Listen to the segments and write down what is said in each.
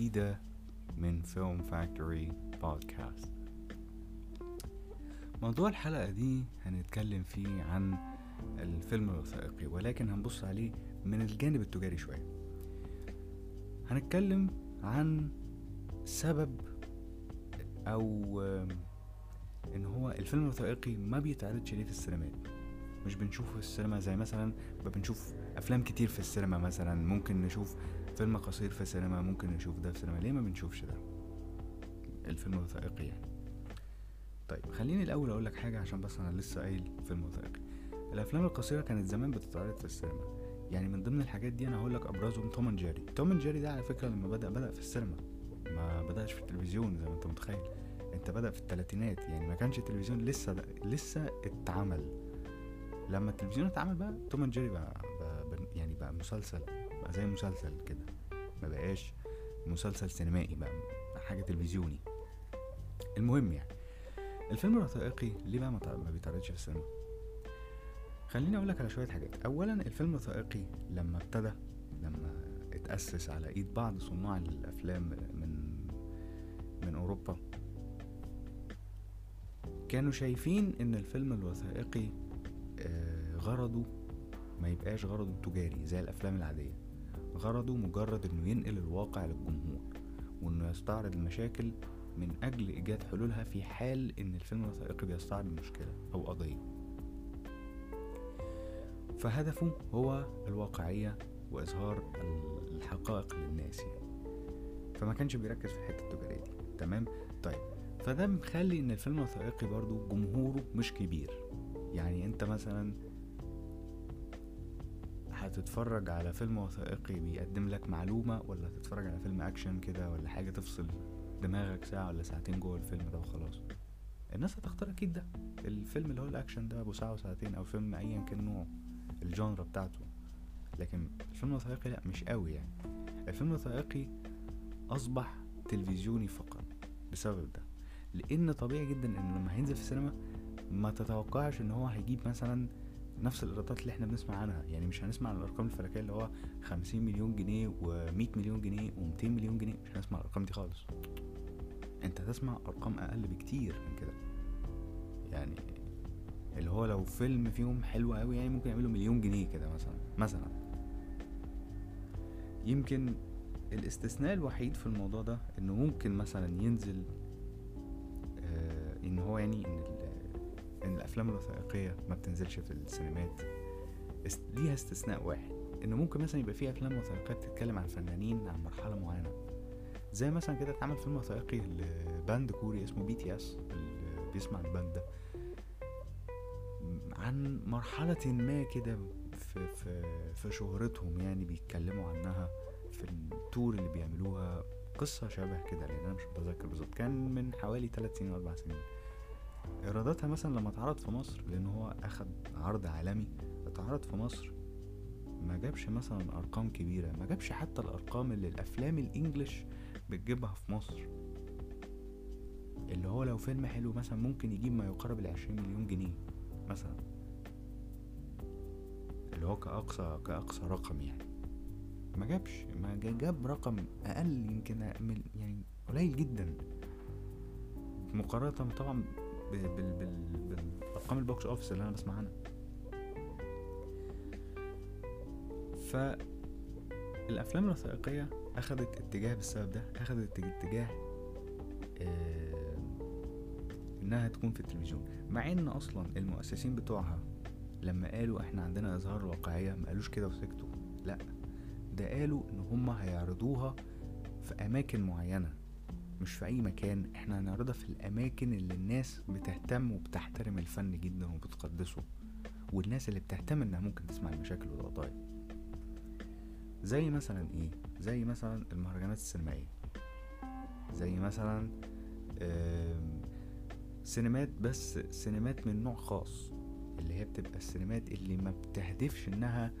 جديدة من فيلم فاكتوري بودكاست. موضوع الحلقة دي هنتكلم فيه عن الفيلم الوثائقي ولكن هنبص عليه من الجانب التجاري شوية. هنتكلم عن سبب أو إن هو الفيلم الوثائقي ما بيتعرضش ليه في السينمات. مش بنشوفه في السينما زي مثلا بنشوف أفلام كتير في السينما مثلا. ممكن نشوف فيلم قصير في السينما ممكن نشوف ده في السينما. ليه ما بنشوفش ده؟ الفيلم الوثائقي يعني. طيب خليني الأول أقول لك حاجة عشان بس أنا لسه قايل فيلم وثائقي. الأفلام القصيرة كانت زمان بتتعرض في السينما. يعني من ضمن الحاجات دي أنا هقول لك ابرزهم توم أند جيري. توم أند جيري ده على فكرة لما بدأ بدأ في السينما. ما بدأش في التلفزيون زي ما أنت متخيل. أنت بدأ في الثلاثينات يعني ما كانش التلفزيون لسه لسه اتعمل. لما التلفزيون اتعمل بقى توم أند جيري بقى, بقى يعني بقى مسلسل بقى زي مسلسل كده. ما بقاش مسلسل سينمائي بقى حاجة تلفزيوني. المهم يعني الفيلم الوثائقي ليه بقى ما بيتعرضش في السينما؟ خليني أقول لك على شوية حاجات. اولا الفيلم الوثائقي لما ابتدى لما اتأسس على إيد بعض صناع الأفلام من من أوروبا كانوا شايفين إن الفيلم الوثائقي غرضه ما يبقاش غرضه تجاري زي الأفلام العادية. غرضه مجرد إنه ينقل الواقع للجمهور وإنه يستعرض المشاكل من أجل إيجاد حلولها في حال إن الفيلم الوثائقي بيستعرض مشكله أو قضية. فهدفه هو الواقعية وإظهار الحقائق للناس يعني. فما كانش بيركز في الحته التجارية دي. تمام؟ طيب. فده مخلي إن الفيلم الوثائقي برضو جمهوره مش كبير. يعني انت مثلا هتتفرج على فيلم وثائقي بيقدم لك معلومة ولا هتتفرج على فيلم أكشن كده ولا حاجة تفصل دماغك ساعة ولا ساعتين جوه الفيلم ده وخلاص؟ الناس هتختار أكيد ده. الفيلم اللي هو الأكشن ده أبو ساعة وساعتين أو فيلم ايا كان نوعه ال genre بتاعته. لكن الفيلم الوثائقي لأ مش قوي يعني. الفيلم الوثائقي أصبح تلفزيوني فقط بسبب ده. لأن طبيعي جدا إن لما هينزل في السينما ما تتوقعش إن هو هيجيب مثلا نفس الإيرادات اللي إحنا بنسمع عنها. يعني مش هنسمع عن الأرقام الفلكية اللي هو خمسين مليون جنيه و100 مليون جنيه و200 مليون جنيه. مش هنسمع الأرقام دي خالص. أنت هتسمع أرقام أقل بكتير من كده. يعني اللي هو لو فيلم فيهم حلو قوي يعني ممكن يعملوا مليون جنيه كده مثلا مثلا. يمكن الاستثناء الوحيد في الموضوع ده إنه ممكن مثلا ينزل آه إن هو يعني إن الأفلام الوثائقية ما بتنزلش في السينمات. ليها استثناء واحد إنه ممكن مثلا يبقى في أفلام وثائقية بتتكلم عن فنانين عن مرحلة معينة. زي مثلا كده اتعمل فيلم وثائقي ل band كوري اسمه BTS اللي بيسمع ال band ده. عن مرحلة ما كده في, في, في شهرتهم يعني بيتكلموا عنها في التور اللي بيعملوها. قصة شبه كده لأن أنا مش متذكر بالظبط. كان من حوالي 3 سنين أربع سنين. ايراداتها مثلا لما اتعرض في مصر لأن هو أخد عرض عالمي اتعرض في مصر ما جابش مثلا أرقام كبيرة ما جابش حتى الأرقام اللي الأفلام الإنجليش بتجيبها في مصر. اللي هو لو فيلم حلو مثلا ممكن يجيب ما يقارب العشرين مليون جنيه مثلا. اللي هو كأقصى كأقصى رقم يعني. ما جابش ما جاب رقم أقل يمكن يعني قليل جدا. مقارنة طبعا بال بال بالأرقام ال box office اللي أنا بسمع عنها. فالأفلام الوثائقية أخذت اتجاه بالسبب ده أخذت اتجاه آه إنها تكون في التلفزيون. مع إن أصلا المؤسسين بتوعها لما قالوا إحنا عندنا إظهار واقعية ما قالوش كده وسكتوا لأ ده قالوا إن هما هيعرضوها في أماكن معينة. مش في أي مكان إحنا هنعرضها في الأماكن اللي الناس بتهتم وبتحترم الفن جدا وبتقدسه والناس اللي بتهتم إنها ممكن تسمع المشاكل والقضايا. زي مثلا إيه؟ زي مثلا المهرجانات السينمائية. زي مثلا سينمات بس سينمات من نوع خاص اللي هي بتبقى السينمات اللي ما بتهدفش إنها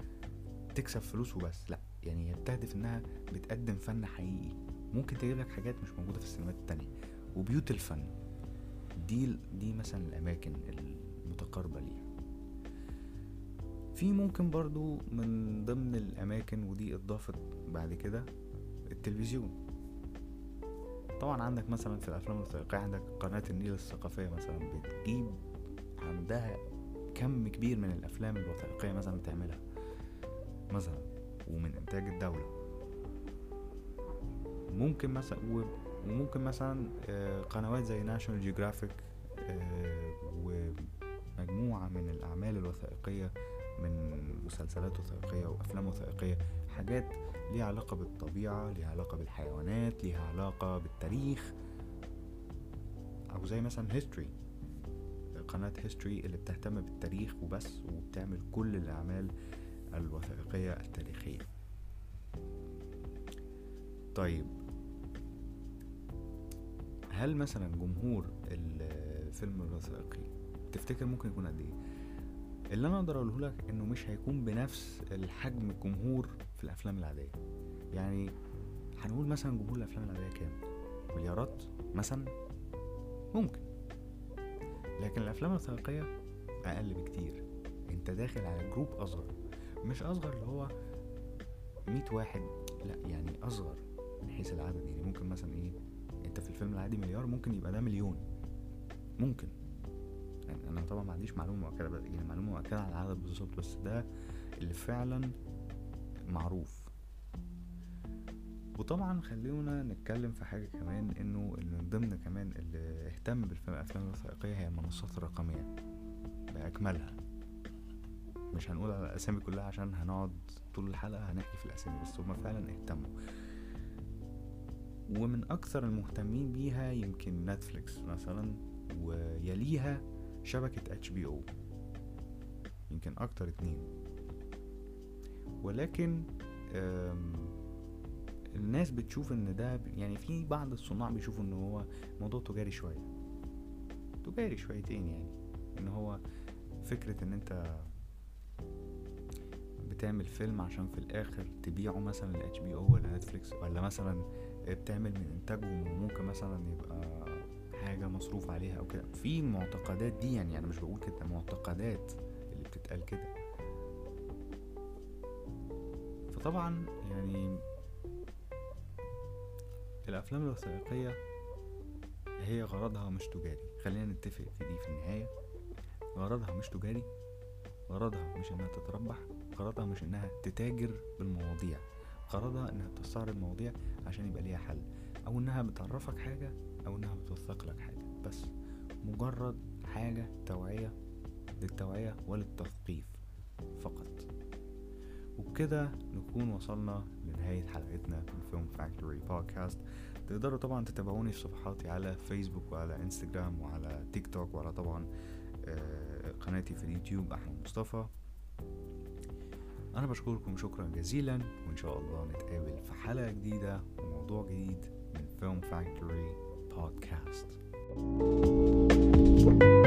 تكسب فلوس وبس لأ يعني هي بتهدف إنها بتقدم فن حقيقي. ممكن تجيب لك حاجات مش موجودة في السينمات التانية. وبيوت الفن دي دي مثلا الأماكن المتقاربة ليها. في ممكن برضو من ضمن الأماكن ودي اتضافت بعد كده التلفزيون. طبعا عندك مثلا في الأفلام الوثائقيه عندك قناة النيل الثقافية مثلا بتجيب عندها كم كبير من الأفلام الوثائقية مثلا بتعملها. مثلا ومن إنتاج الدولة. ممكن مثلا وممكن مثلا آه، قنوات زي National Geographic ومجموعة من الأعمال الوثائقية من مسلسلات وثائقية وأفلام وثائقية حاجات ليها علاقة بالطبيعة ليها علاقة بالحيوانات ليها علاقة بالتاريخ أو زي مثلا History قناة History اللي بتهتم بالتاريخ وبس وبتعمل كل الأعمال الوثائقية التاريخية. طيب هل مثلا جمهور الفيلم الوثائقي تفتكر ممكن يكون قد إيه؟ اللي أنا أقدر أقوله لك إنه مش هيكون بنفس الحجم الجمهور في الأفلام العادية. يعني هنقول مثلا جمهور الأفلام العادية كام؟ مليارات مثلا؟ ممكن. لكن الأفلام الوثائقيه أقل بكتير. أنت داخل على جروب أصغر. مش أصغر اللي هو مية واحد لا يعني أصغر من حيث العدد. يعني ممكن مثلا إيه؟ انت في الفيلم العادي مليار ممكن يبقى ده مليون. ممكن. يعني أنا طبعا ما عنديش معلومة مؤكده يعني معلومة مؤكده على العدد بالظبط بس ده اللي فعلا معروف. وطبعا خلونا نتكلم في حاجة كمان إنه اللي من ضمن كمان اللي اهتم بالأفلام الوثائقية هي المنصات الرقميه باكملها مش هنقول على الأسامي كلها عشان هنقعد طول الحلقة هنحكي في الأسامي بس هما فعلا اهتموا. ومن أكثر المهتمين بيها يمكن Netflix مثلا ويليها شبكة HBO يمكن أكتر اتنين. ولكن الناس بتشوف إن ده يعني في بعض الصناع بيشوفوا إن هو موضوع تجاري شوية. تجاري شويتين يعني. إن هو فكرة إن أنت بتعمل فيلم عشان في الآخر تبيعه مثلا ل بي أو ولا نتفليكس ولا مثلا بتعمل من إنتاجه ممكن مثلا يبقى حاجة مصروف عليها أو كده. في معتقدات دي يعني أنا مش بقول كده معتقدات اللي بتتقال كده. فطبعا يعني الأفلام الوثائقية هي غرضها مش تجاري. خلينا نتفق في دي في النهاية. غرضها مش تجاري غرضها مش إنها تتربح غرضها مش إنها تتاجر بالمواضيع. غرضها إنها تستعرض مواضيع عشان يبقى ليها حل أو إنها بتعرفك حاجة أو إنها بتوثق لك حاجة. بس مجرد حاجة توعية للتوعية وللتثقيف فقط. وبكده نكون وصلنا لنهاية حلقتنا من Film Factory Podcast تقدروا طبعا تتابعوني في صفحاتي على فيسبوك وعلى انستجرام وعلى تيك توك وعلى طبعا آه، قناتي في اليوتيوب أحمد مصطفى. أنا بشكركم شكرا جزيلا وإن شاء الله نتقابل في حلقة جديدة وموضوع جديد من Film Factory Podcast. thank you